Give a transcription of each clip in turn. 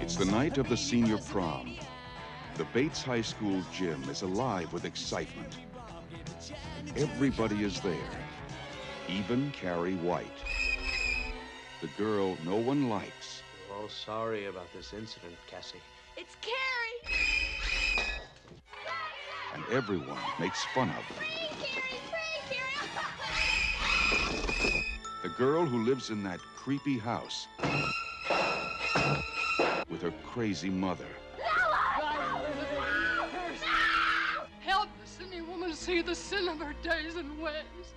It's the night of the senior prom. The Bates High School gym is alive with excitement. Everybody is there, even Carrie White. The girl no one likes. We're all sorry about this incident, Cassie. It's Carrie! and everyone makes fun of. Her. The girl who lives in that creepy house with her crazy mother. Help the sinning woman see the sin of her days and ways.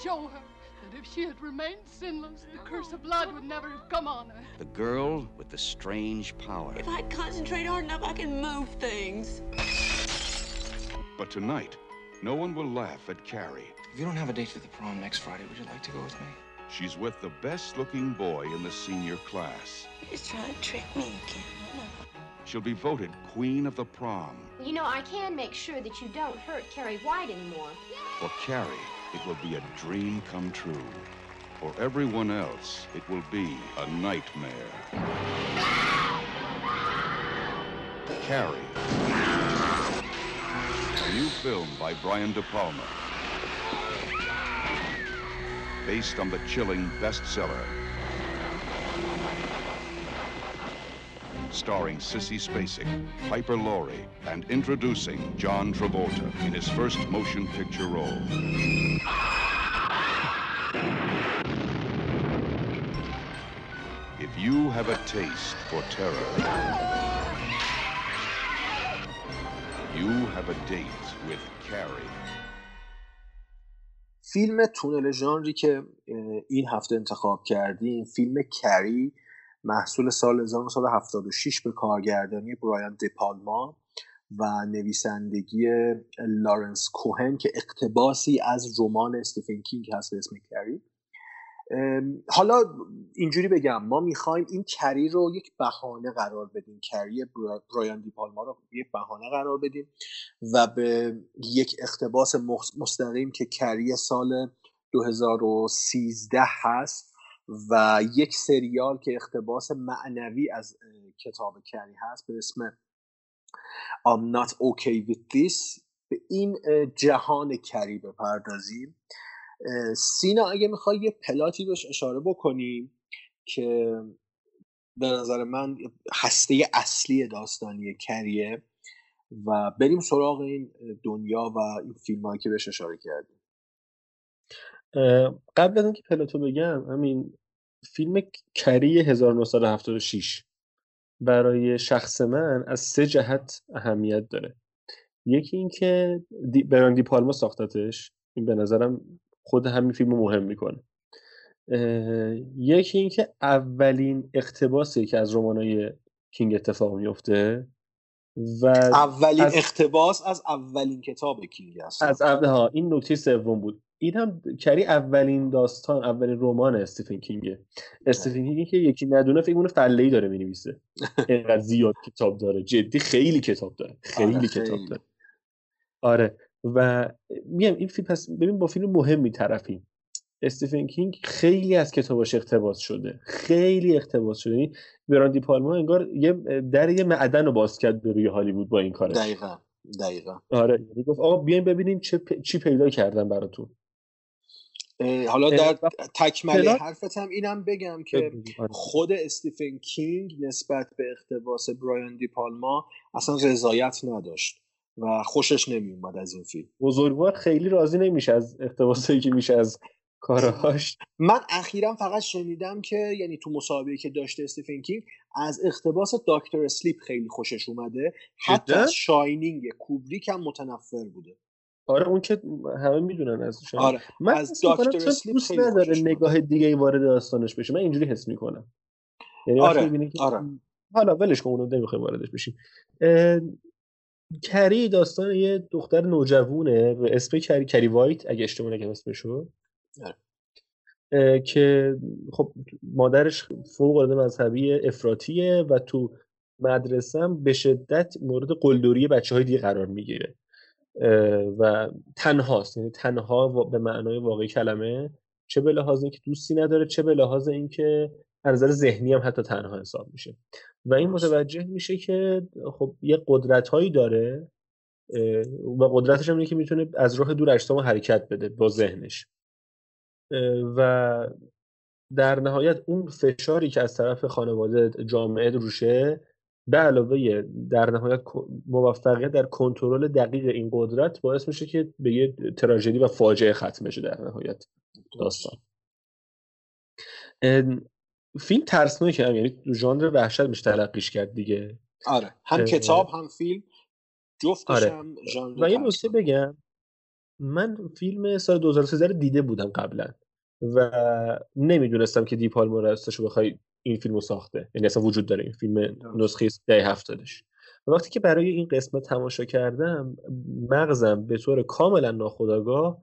Show her that if she had remained sinless, the curse of blood would never have come on her. The girl with the strange power. If I concentrate hard enough, I can move things. But tonight, no one will laugh at Carrie. If you don't have a date for the prom next Friday, would you like to go with me? She's with the best looking boy in the senior class. He's trying to trick me again. I know. She'll be voted queen of the prom. You know, I can make sure that you don't hurt Carrie White anymore. For Carrie, it will be a dream come true. For everyone else, it will be a nightmare. Carrie. A new film by Brian De Palma. Based on the chilling bestseller. Starring Sissy Spacek, Piper Laurie, and introducing John Travolta in his first motion picture role. If you have a taste for terror, you have a date with Carrie. فیلم تونل ژانری که این هفته انتخاب کردیم فیلم کری محصول سال 1976 به کارگردانی برایان دپالما و نویسندگی لارنس کوهن که اقتباسی از رمان استیفن کینگ هست به اسم کری. حالا اینجوری بگم ما می‌خوایم این کری رو یک بهانه قرار بدیم. کری برایان دی پالما رو یک بهانه قرار بدیم و به یک اقتباس مستقیم که کری سال 2013 هست و یک سریال که اقتباس معنوی از کتاب کری هست به اسم I'm not okay with this. به این جهان کری بپردازیم. سینا اگه می‌خوای یه پلاتی بهش اشاره بکنیم که به نظر من هسته اصلی داستانی کریه و بریم سراغ این دنیا و این فیلم که بهش اشاره کردیم قبل از اینکه پلاتو بگم همین فیلم کری 1976 برای شخص من از سه جهت اهمیت داره. یکی اینکه دی براندی پالما ساختتش. این به نظرم خود همین فیلم رو مهم می‌کنه. یکی اینکه اولین اقتباسی که از رمانای کینگ اتفاق میفته و اولین از... اقتباس از اولین کتاب کینگ است. از اول ها این نکته سوم بود. این هم کری اولین داستان اولین رمان استیفن کینگه. استیفن کینگ که یکی ندونه فکر کنه فله ای داره می‌نویسه. اینقدر زیاد کتاب داره. جدی خیلی کتاب داره. خیلی, آره خیلی. کتاب داره. آره. و میگم این فیلم پس ببین با فیلم مهمی طرفیم. استیفن کینگ خیلی از کتاباش اقتباس شده. خیلی اقتباس شده. یعنی براندی پالما انگار یه در یه معدن رو باز کرد به روی هالیوود با این کارش. دقیقا دقیقا. آره. گفت آقا بیاین ببینیم چه پ... چی پیدا کردن براتون. حالا در تکمله حرفت هم اینم بگم که آره. خود استیفن کینگ نسبت به اقتباس برایان دی پالما اصلا رضایت نداشت. و خوشش نمیومد از این فیلم. بزرگوار خیلی راضی نمیشه از اقتباسایی که میشه از کارهاش. من اخیرا فقط شنیدم که یعنی تو مسابقه که داشته استیفن کینگ از اقتباس Doctor Sleep خیلی خوشش اومده. حتی از Shining کوبریک هم متنفر بوده. آره اون که همه می‌دونن از Shining. آره. من از Doctor Sleep خیلی نداره نگاه دیگه وارد داستانش بشه. من اینجوری حس می‌کنم. یعنی آره. آره. حالا ولش کن اونو نمی‌خوایم واردش بشیم کری داستان یه دختر نوجوونه به اسم کری کری وایت اگه اشتباه نکنم اسمشو. که خب مادرش فوق العاده مذهبی افراطیه و تو مدرسه هم به شدت مورد قلدری بچه های دیگه قرار می‌گیره. و تنهاست یعنی تنها به معنای واقعی کلمه چه به لحاظ اینکه دوستی نداره چه به لحاظ اینکه نظر ذهنی هم حتی تنها حساب میشه. و این متوجه میشه که خب یه قدرت هایی داره و قدرتش هم اینه که می‌تونه از راه دور اجسام حرکت بده با ذهنش. و در نهایت اون فشاری که از طرف خانواده جامعه روشه به علاوه در نهایت موفقیت در کنترل دقیق این قدرت باعث میشه که به یه تراژدی و فاجعه ختم بشه در نهایت داستان. فیلم ترسناکه هم یعنی تو ژانر وحشت میشه تلقیش کرد دیگه. آره هم کتاب هم فیلم. جفتش آره. هم و یه نکته بگم من فیلم سال 2013 دیده بودم قبلا و نمی‌دونستم که دیپالما راستش بخوای این فیلمو ساخته. یعنی اصلا وجود داره این فیلم نسخه ده هفتادش. و وقتی که برای این قسمت تماشا کردم مغزم به طور کاملا ناخودآگاه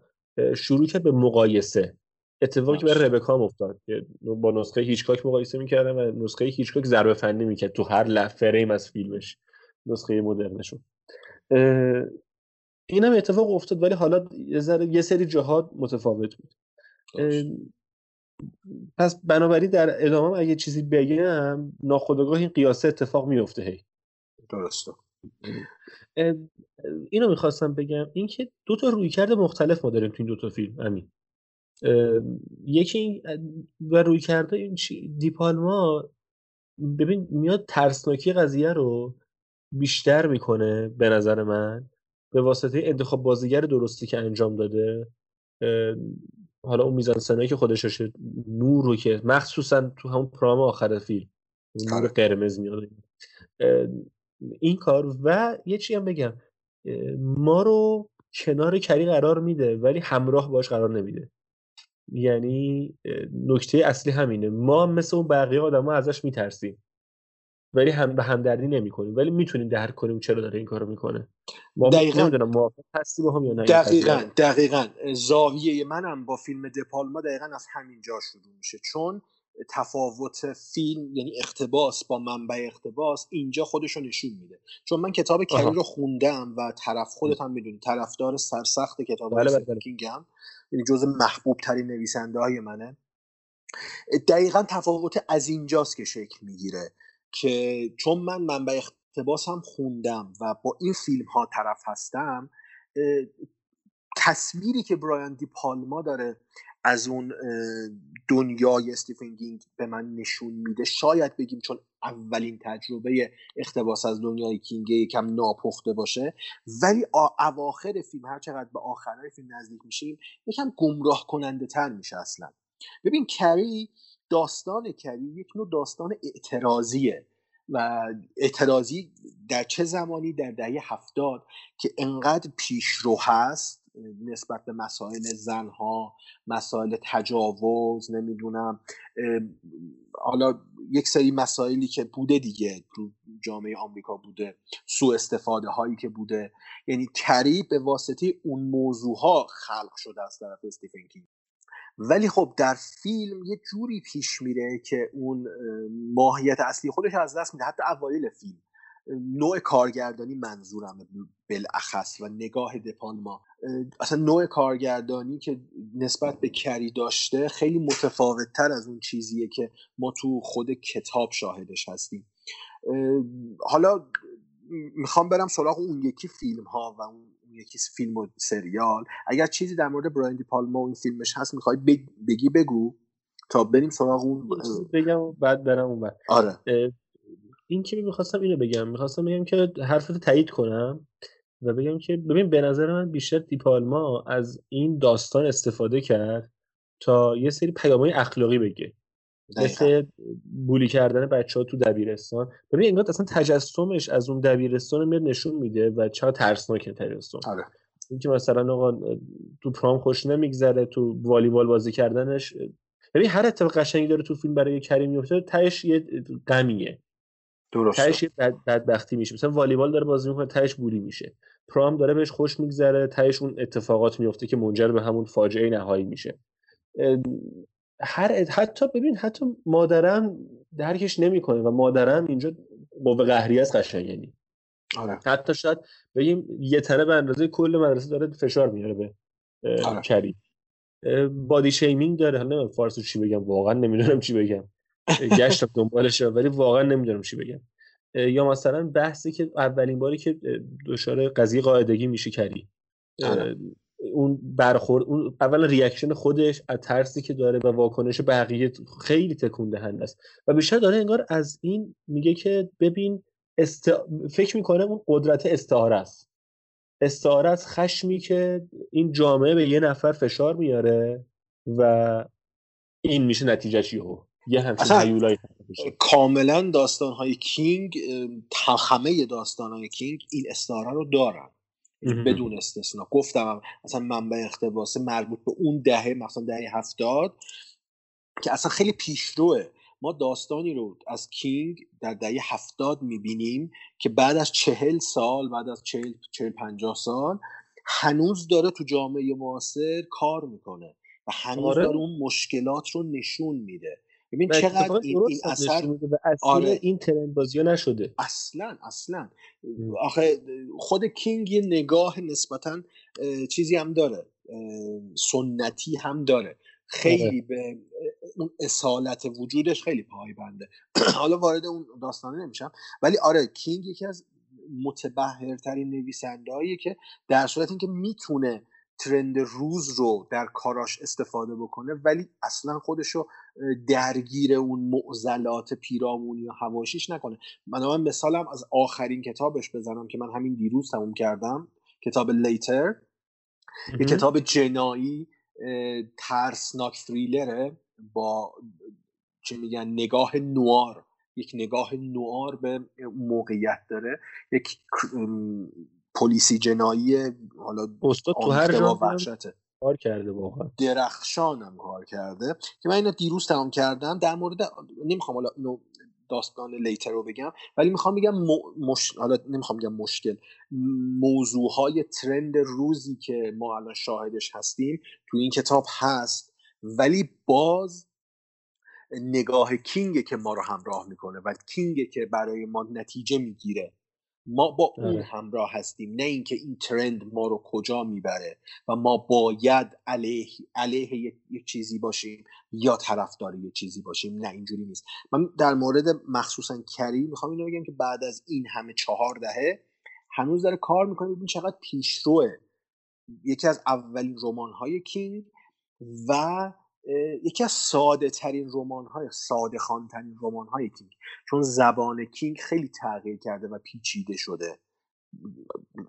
شروع کرد به مقایسه. اتفاقی که برای ربکام افتاد. که با نسخه هیچکاک مقایسه می‌کردم و نسخه هیچکاک ضربه فنی می‌کرد تو هر فریم از فیلمش. نسخه مدرنشون. این هم اتفاق افتاد ولی حالا یه سری جهات متفاوت بود. پس بنابراین در ادامه اگه چیزی بگم ناخودآگاه این قیاسه اتفاق میفته هی. درسته. اینو می‌خواستم بگم. اینکه دو تا رویکرد مختلف ما داریم تو این دو تا فیلم امین. یکی و روی کرده این دیپالما ببین میاد ترسناکی قضیه رو بیشتر می‌کنه به نظر من به واسطه انتخاب بازیگر درستی که انجام داده. حالا اون میزان سنایی که خودش نور رو که مخصوصا تو همون پرام آخر فیلم نور آره. قرمز میاد. این کار و یه چی هم بگم ما رو کنار کری قرار میده ولی همراه باش قرار نمیده. یعنی نکته اصلی همینه. ما مثل اون بقیه آدم ازش میترسیم. ولی هم به همدردی نمی‌کنیم. ولی می‌تونیم درک کنیم چرا داره این کارو می‌کنه. ما دقیقا. نمی‌دونم موافق هستی با هم یا نه دقیقا دقیقا. زاویه منم با فیلم دپالما دقیقا از همین جا شروع میشه. چون تفاوت فیلم یعنی اقتباس با منبع اقتباس اینجا خودشو نشون میده. چون من کتاب کری رو خوندم و طرف خودت هم می‌دونی طرفدار سرسخت کتاب بله بله. هم. یعنی جز محبوب ترین نویسنده های منه. دقیقا تفاوت از اینجاست که شکل می‌گیره که چون من منبع اقتباس هم خوندم و با این فیلم ها طرف هستم تصویری که برایان دی پالما داره از اون دنیای استیفن کینگ به من نشون میده. شاید بگیم چون اولین تجربه اقتباس از دنیای کینگ یکم ناپخته باشه ولی اواخر فیلم هر چقدر به آخرهای فیلم نزدیک میشیم یکم گمراه کننده تر میشه اصلا. ببین کری داستان کری یک نوع داستان اعتراضیه و اعتراضی در چه زمانی؟ در دهه هفتاد که انقدر پیشرو هست نسبت به مسائل زنها مسائل تجاوز نمی‌دونم حالا یک سری مسائلی که بوده دیگه تو جامعه آمریکا بوده سوء استفاده هایی که بوده. یعنی کری به واسطه اون موضوع ها خلق شده از طرف استیفن کینگ. ولی خب در فیلم یه جوری پیش میره که اون ماهیت اصلی خودش از دست میده حتی اوایل فیلم. نوع کارگردانی منظورم بالاخص و نگاه دپالما اصلا نوع کارگردانی که نسبت به کری داشته خیلی متفاوت تر از اون چیزیه که ما تو خود کتاب شاهدش هستیم. حالا می‌خوام برم سراغ اون یکی فیلم ها و اون یکی فیلم و سریال. اگر چیزی در مورد برایندی پالما و این فیلمش هست می‌خوای بگی بگو. تا بریم سراغ اون بگم بعد برم اون آره. این که می‌خواستم اینو بگم. می‌خواستم بگم که حرفتو تایید کنم و بگم که ببین به نظر من بیشتر دیپالما از این داستان استفاده کرد تا یه سری پیامهای اخلاقی بگه. مثل بولی کردن بچه ها تو دبیرستان. ببین انگار اصلا تجسمش از اون دبیرستان میاد نشون میده و چقدر ترسناکه تجسم. آره. اینکه مثلا آقا تو پرام خوش نمیگذره تو والیبال بازی کردنش. ببین هر اتفاق قشنگی داره تو فیلم برای کریم میفته تهش یه غمیه. درسته تهش بد بدبختی میشه. مثلا والیبال داره بازی می‌کنه تهش بولی میشه. پرام داره بهش خوش میگذره تهش اون اتفاقات میفته که منجر به همون فاجعه نهایی میشه. هر حتی ببین حتی مادرم درکش نمی‌کنه و مادرم اینجا قوه قهری است قشنگ یعنی. آره. حتی شاید بگیم یه تنه به اندازه کل مدرسه داره فشار میاره به آره. کری. body shaming داره. حالا فارسی چی بگم واقعا نمی‌دونم چی بگم. گشتم دنبالش ولی واقعا نمی‌دونم چی بگم. یا مثلا بحثی که اولین باری که دچار قضیه قاعدگی میشه کری. آره. اون برخورد اون اول reaction خودش از ترسی که داره و واکنش بقیه خیلی تکون دهنده است. و بیشتر داره انگار از این میگه که ببین است... فکر می‌کنه اون قدرت استعاره است. استعاره از خشمی که این جامعه به یه نفر فشار میاره و این میشه نتیجه یهو. یه همچین هیولایی کاملا داستانهای کینگ همه داستانهای کینگ این استعاره رو دارن. بدون استثنا. گفتم اصلا منبع اقتباسه مربوط به اون دهه مثلا دهه هفتاد که اصلا خیلی پیشروه. ما داستانی رو از کینگ در دهه هفتاد می‌بینیم که بعد از چهل سال بعد از چهل, چهل پنجاه سال هنوز داره تو جامعه معاصر کار می‌کنه و هنوز آره. داره اون مشکلات رو نشون میده. ببین چقدر این, این اثر آره. این ترند بازی نشده. اصلا اصلا. آخه خود کینگ یه نگاه نسبتا چیزی هم داره. سنتی هم داره. خیلی آره. به اون اصالت وجودش خیلی پایبنده. حالا وارد اون داستانه نمیشم. ولی آره کینگ یکی از متبهرترین نویسنده که در صورت اینکه می‌تونه ترند روز رو در کاراش استفاده بکنه ولی اصلا خودشو درگیر اون معضلات پیرامونی و هواشیش نکنه. من من مثالم از آخرین کتابش بزنم که من همین دیروز تموم کردم کتاب لیتر یه کتاب جنایی ترسناک فریلره با چه میگن نگاه نوار. یک نگاه نوار به موقعیت داره. یک پلیسی جنایی حالا استاد تو هر جا کار کرده واقعا. درخشانم کار کرده. که من اینو دیروز تمام کردم در مورد نمی‌خوام حالا اینو داستان لیتر رو بگم ولی می‌خوام بگم مش... حالا نمی‌خوام بگم مشکل. موضوع های ترند روزی که ما الان شاهدش هستیم تو این کتاب هست ولی باز نگاه کینگه که ما رو همراه می‌کنه و کینگه که برای ما نتیجه می‌گیره ما با اون آره. همراه هستیم نه اینکه این ترند ما رو کجا می‌بره و ما باید علیه, علیه یک چیزی باشیم یا طرفدار یک چیزی باشیم نه اینجوری نیست من در مورد مخصوصا کری می‌خوام اینو بگم که بعد از این همه چهار دهه هنوز داره کار می‌کنه ببین چقدر پیشروه یکی از اولین رمان های کینگ و یکی از ساده ترین رمان های ساده خان ترین رمان های کینگ. چون زبان کینگ خیلی تغییر کرده و پیچیده شده.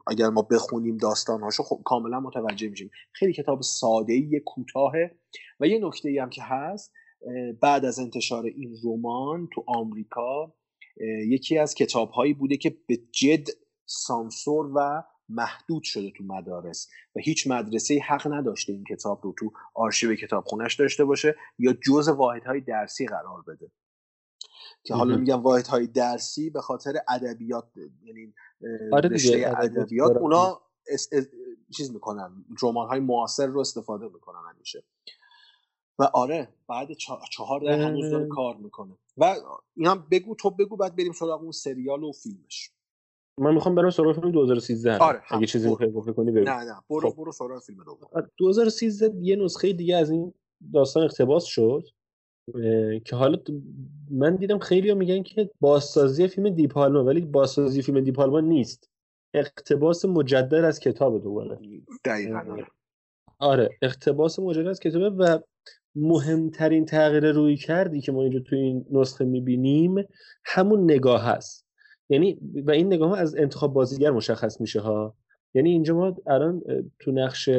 اگر ما بخونیم داستانهاشو خب کاملا متوجه میشیم. خیلی کتاب ساده ای کوتاهه. و یه نکته ای هم که هست بعد از انتشار این رمان تو آمریکا یکی از کتاب هایی بوده که به جد سانسور و محدود شده تو مدارس و هیچ مدرسه حق نداشته این کتاب رو تو آرشیو کتابخونش داشته باشه یا جز واحدهای درسی قرار بده. که حالا میگم واحدهای درسی به خاطر ادبیات یعنی آره رشته ادبیات اونا چیز می‌کنن رمان های معاصر رو استفاده می‌کنن همیشه. و آره بعد چهار ده هنوز داره کار می‌کنه. و این هم بگو تو بگو بعد بریم سراغ اون سریال و فیلمش. من می‌خوام برم سراغ فیلم 2013 آره اگه چیزی می‌خوای گفته کنی بگو. نه نه. برو خب. برو سراغ فیلم دوم. 2013 یه نسخه دیگه از این داستان اقتباس شد که حالا من دیدم خیلی ها میگن که بازسازی فیلم دیپالما ولی بازسازی فیلم دیپالما نیست. اقتباس مجدد از کتاب دوباره. دقیقا آره. آره اقتباس مجدد از کتابه و مهمترین تغییر روی کردی که ما اینجا تو این نسخه می‌بینیم همون نگاه هست. یعنی و این نگاه ها از انتخاب بازیگر مشخص میشه ها. یعنی اینجا ما الان تو نقش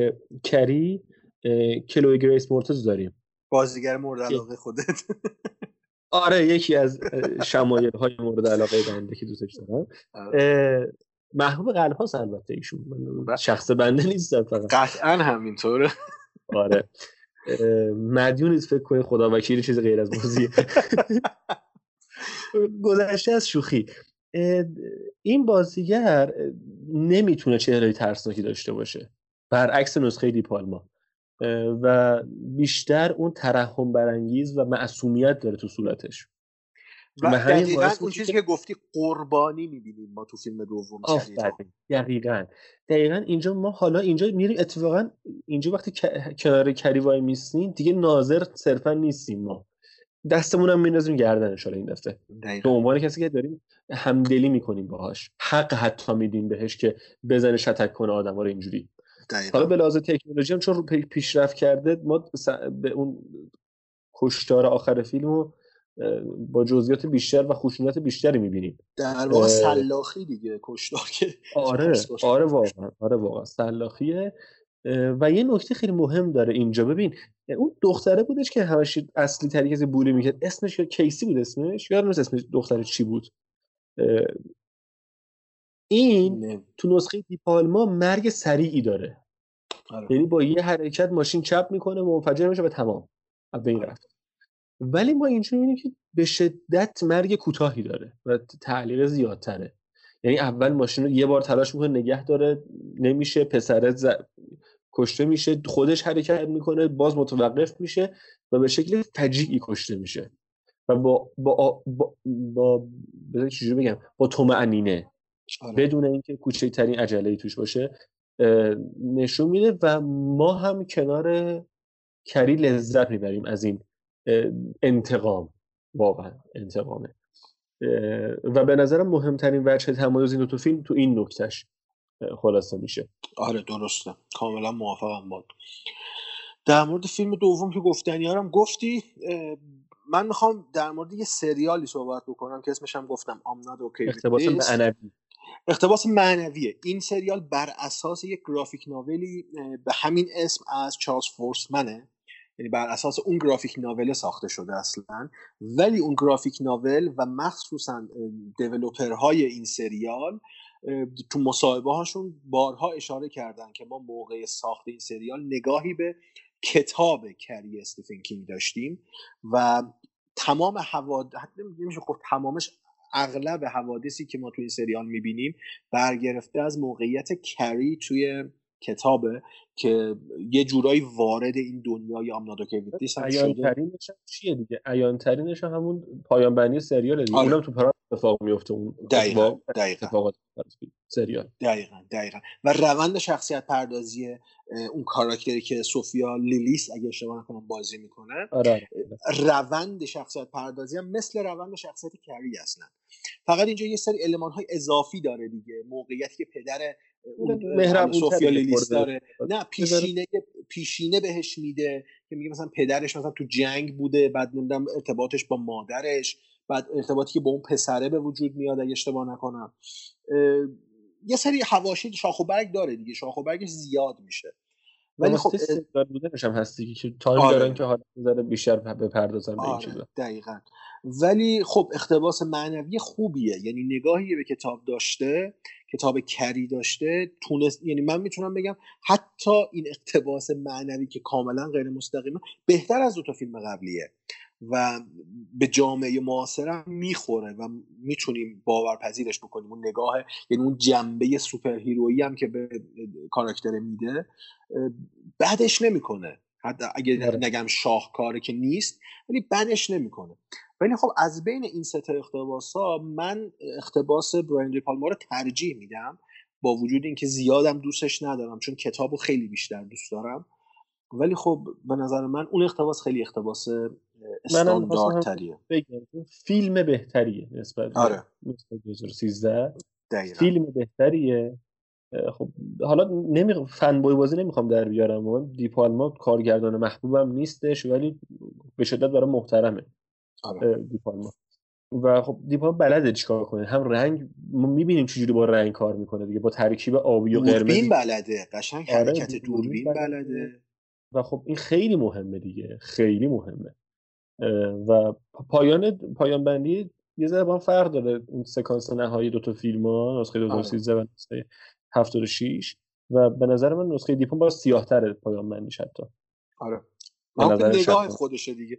کری کلوی گریس مورتز داریم. بازیگر مورد علاقه خودت. آره یکی از شمایل های مورد علاقه بنده که دوستش دارم. آره. محبوب قلب هاست البته ایشون. من بله. شخص بنده نیستم فقط. قطعا همینطوره. آره. مدیون فکر کنید خدا وکیل چیز غیر از بازیه. گذشته از شوخی. این بازیگر نمی‌تونه چهره ترسناکی داشته باشه. برعکس نسخه دیپالما و بیشتر اون ترحم برانگیز و معصومیت داره تو صورتش. و دقیقا اون چیزی که گفتی قربانی می‌بینیم ما تو فیلم دوم دقیقا. دقیقا اینجا ما حالا اینجا میریم اتفاقا اینجا وقتی کنار کری وای میستیم دیگه ناظر صرفا نیستیم ما. دستمون هم میندازیم گردنش این دفعه. به عنوان کسی که داریم همدلی می‌کنیم باهاش. حق حتی میدیم بهش که بزنه شتک کنه آدم رو اینجوری. حالا به لحاظ تکنولوژی هم چون پیشرفت کرده ما به اون کشتار آخر فیلم رو با جزئیات بیشتر و خشونت بیشتری می‌بینیم. در واقع سلاخی دیگه کشتار که آره آره واقعا آره واقعا. سلاخیه. و یه نکته خیلی مهم داره اینجا. ببین اون دختره بودش که همش اصلی تری کسی بولی می‌کرد. اسمش کیسی بود اسمش؟ یادم نیست اسمش دختره چی بود. این نه. تو نسخه دیپالما مرگ سریعی داره. آره. یعنی با یه حرکت ماشین چپ می‌کنه منفجر میشه و تمام. به این رفت. ولی ما اینجا می‌بینیم که به شدت مرگ کوتاهی داره و تعلیق زیادتره. یعنی اول ماشین رو یه بار تلاش می‌کنه نگه داره نمیشه پسره ز... کشته میشه خودش حرکت می‌کنه باز متوقف میشه و به شکل فجیعی کشته میشه. و با با با, با... بگم؟ با طمأنینه. آره. بدون اینکه کوچکترین عجله توش باشه نشون میده و ما هم کنار کری لذت می‌بریم از این انتقام. واقعا انتقامه. و به نظرم مهمترین وجه تمایز این دو تا فیلم تو این نکتهش. خلاصه میشه. آره درسته. کاملا موافقم باد در مورد فیلم دوم که گفتنی هم گفتی من می‌خوام در مورد یه سریالی صحبت بکنم که اسمش هم گفتم آمناد اوکی اقتباس معنویه. این سریال بر اساس یک گرافیک ناولی به همین اسم از چارلز فورسمنه. یعنی بر اساس اون گرافیک ناول ساخته شده اصلا. ولی اون گرافیک ناول و مخصوصا های این سریال تو مصاحبه هاشون بارها اشاره کردن که ما موقع ساخت این سریال نگاهی به کتاب کری استیفن کینگ داشتیم و تمام حوادث نمیشه گفت تمامش اغلب حوادثی که ما تو این سریال می‌بینیم برگرفته از موقعیت کری توی کتابه که یه جورایی وارد این دنیای آمنادو کویتیس هم شده چیه دیگه ایان ترینش همون پایان بندی سریال دیگه آره. اونم تو پرا اتفاق میفته اون دقیقاً دقیقاً. سریال. دقیقاً دقیقاً. و روند شخصیت پردازی اون کاراکتری که سوفیا لیلیس اگه اشتباه نکنم بازی می‌کنه. آره. روند شخصیت پردازی هم مثل روند شخصیت کری اصلا. فقط اینجا یه سری علمان های اضافی داره دیگه. موقعیتی که پدر مهربون سوفیا لیلیس داره. نه پیشینه پیشینه بهش میده که میگه مثلا پدرش مثلا تو جنگ بوده بعد نمی‌دونم ارتباطش با مادرش. بعد ارتباطی که با اون پسره به وجود میاد اگه اشتباه نکنم. یه سری حواشی شاخ و برگ داره دیگه شاخ و برگش زیاد میشه. ولی خب بودنش هم هست دیگه که تایم آره. دارن که حالا می‌ذاره بیشتر بپردازن به این آره. چیزا. دقیقاً. ولی خب اقتباس معنوی خوبیه. یعنی نگاهی به کتاب داشته کتاب کری داشته تونست یعنی من می‌تونم بگم حتی این اقتباس معنوی که کاملا غیر مستقیمه بهتر از دو تا فیلم قبلیه. و به جامعه معاصر می‌خوره و می‌تونیم باورپذیرش بکنیم. اون نگاه یعنی اون جنبه سوپر هیرویی هم که به کاراکتر میده بعدش نمی‌کنه. حتی اگه آره. نگم شاهکاره که نیست ولی بدش نمی‌کنه. ولی خب از بین این سه اقتباس ها من اقتباس براین پالما رو ترجیح میدم. با وجود اینکه زیادم دوستش ندارم چون کتاب رو خیلی بیشتر دوست دارم. ولی خب به نظر من اون اقتباس خیلی اقتباس استانداردتریه. فیلم بهتریه نسبت آره. 2013 فیلم بهتریه. خب حالا نمی فن بوی بازی نمی‌خوام در بیارم من دیپالما کارگردان محبوبم نیستش ولی به شدت برای محترمه آره. دیپالما و خب دیپالما بلده چیکار کنه؟ هم رنگ ما می‌بینیم چجوری با رنگ کار می‌کنه دیگه با ترکیب آبی و قرمز دوربین بلده قشنگ آره، حرکت دوربین بلده. و خب این خیلی مهمه دیگه خیلی مهمه. و پایان پایان بندی یه ذره با فرق داره اون سکانس نهایی دو تا فیلم ها نسخه 2013 و نسخه 76 و به نظر من نسخه دیپون با سیاه‌تر پایان بندیش حتی. آره. نگاه خودشه دیگه.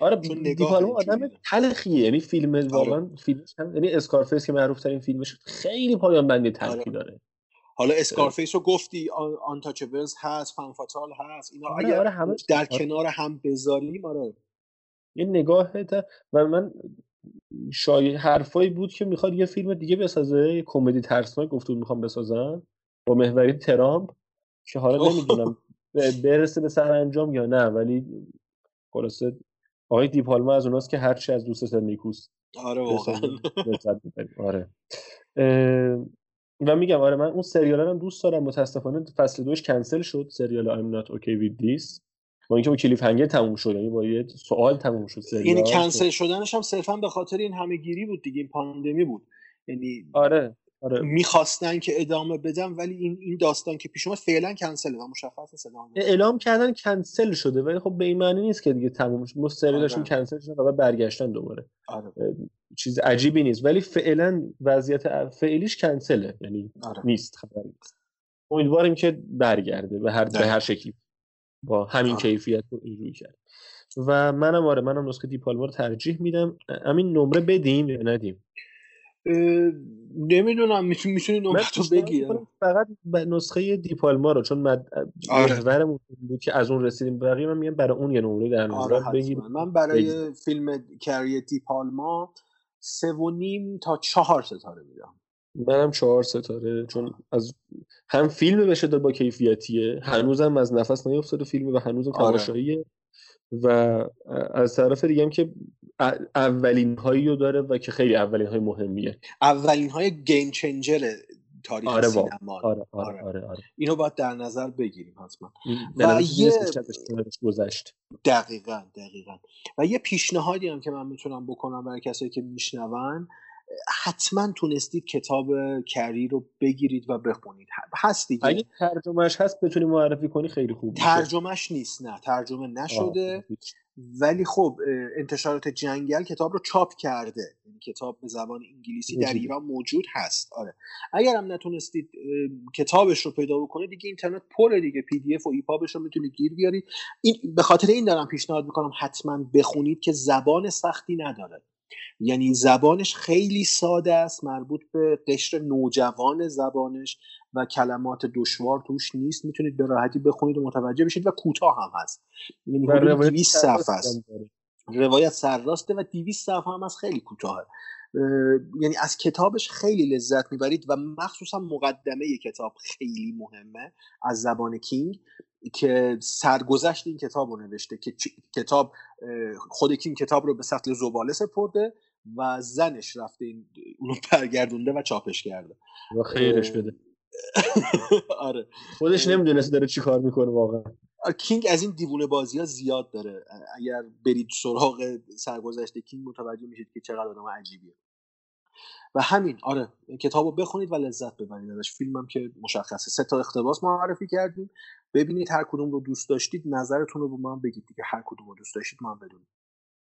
آره دیپالما آدم تلخیه یعنی فیلم آره. واقعا فیلمش هم یعنی اسکارفیس که معروف ترین فیلمش خیلی پایان بندی تلخی آره. داره. حالا اسکارفیس رو گفتی آنتاچبلز هست فان فاتال هست اینا آره اگر آره همه در آره. کنار هم بذاریم آره. یه نگاه و من شای حرفایی بود که می‌خواد یه فیلم دیگه بسازه یه کمدی ترسناک گفته بود می‌خوام بسازن با محوری ترامپ که حالا نمی‌دونم برسه به سر انجام یا نه ولی خلاصه آقای دیپالما از اوناست که هرچی از دوست نیکوست. آره واقعا. آره. و میگم آره من اون سریال هم دوست دارم. متاسفانه فصل دوش کنسل شد سریال I'm not okay with this. با اینکه با کلیف هنگر تموم شد یعنی با یه سوال تموم شد یعنی کنسل شدنش هم صرفا به خاطر این همه گیری بود دیگه این پاندمی بود. یعنی آره آره. می‌خواستن که ادامه بدم ولی این این داستان که پیش اومد فعلا کنسله و مشخص ادامه اعلام کردن کنسل شده ولی خب به این معنی نیست که دیگه تموم شد. مستریلشون آره. کنسل شده و برگشتن دوباره. آره. چیز عجیبی نیست. ولی فعلا وضعیت فعلیش کنسله یعنی آره. نیست خبری امیدواریم که برگرده به هر به هر شکلی. با همین آره. کیفیت رو اینجوری کرد. و منم آره منم نسخه دیپالما رو ترجیح میدم. همین نمره بدیم یا ندیم نمی‌دونم. می‌تونی نمره تو بگی. فقط نسخه دیپالما رو چون مد... آره. بود که از اون رسیدیم بقیه من میگم برای اون یه نمره در نظر آره بگیر من برای بگیر. فیلم کری دیپالما سه و نیم تا چهار ستاره میدم. منم چهار ستاره چون از هم فیلم بشه با کیفیتیه هنوزم از نفس نیفتاده فیلم و هنوزم آره. تماشاییه و از طرف دیگه هم که اولین هایی رو داره و که خیلی اولین های مهمیه. اولین های گیم چنجر تاریخ آره سینما. آره آره, آره, آره. اینو باید در نظر بگیریم حتما. و یه گذشت. دقیقا دقیقا. و یه پیشنهادی هم که من می‌تونم بکنم برای کسایی که میشنون حتما تونستید کتاب کری رو بگیرید و بخونید. هست دیگه. اگه ترجمهش هست بتونی معرفی کنی خیلی خوب ترجمهش نیست نه. ترجمه نشده. ولی خب انتشارات جنگل کتاب رو چاپ کرده. این یعنی کتاب به زبان انگلیسی در ایران موجود هست. آره. اگر هم نتونستید کتابش رو پیدا بکنید دیگه اینترنت پر دیگه. PDF و EPUB ش رو می‌تونید گیر بیارید. این به خاطر این دارم پیشنهاد می‌کنم حتما بخونید که زبان سختی نداره. یعنی زبانش خیلی ساده است مربوط به قشر نوجوان زبانش و کلمات دشوار توش نیست. می‌تونید به راحتی بخونید و متوجه بشید و کوتاه هم هست. یعنی حدود 200 صفحه است. روایت سرراسته و 200 صفحه هم از خیلی کوتاهه. یعنی از کتابش خیلی لذت می‌برید و مخصوصا مقدمه کتاب خیلی مهمه از زبان کینگ که سرگذشت این کتاب رو نوشته که کتاب خود کینگ کتاب رو به سطل زباله سپرده و زنش رفته این اونو برگردونده و چاپش کرده. و خیرش بده. آره. خودش نمی‌دونست داره چی کار می‌کنه واقعا. کینگ از این دیوونه بازی ها زیاد داره. اگر برید سراغ سرگذشت کینگ متوجه میشید که چقدر آدم عجیبیه. و همین آره کتاب رو بخونید و لذت ببرید. ازش فیلم هم که مشخصه. سه تا اقتباس معرفی کردیم. ببینید هر کدوم رو دوست داشتید نظرتون رو به من بگید دیگه. هر کدوم رو دوست داشتید من بدونید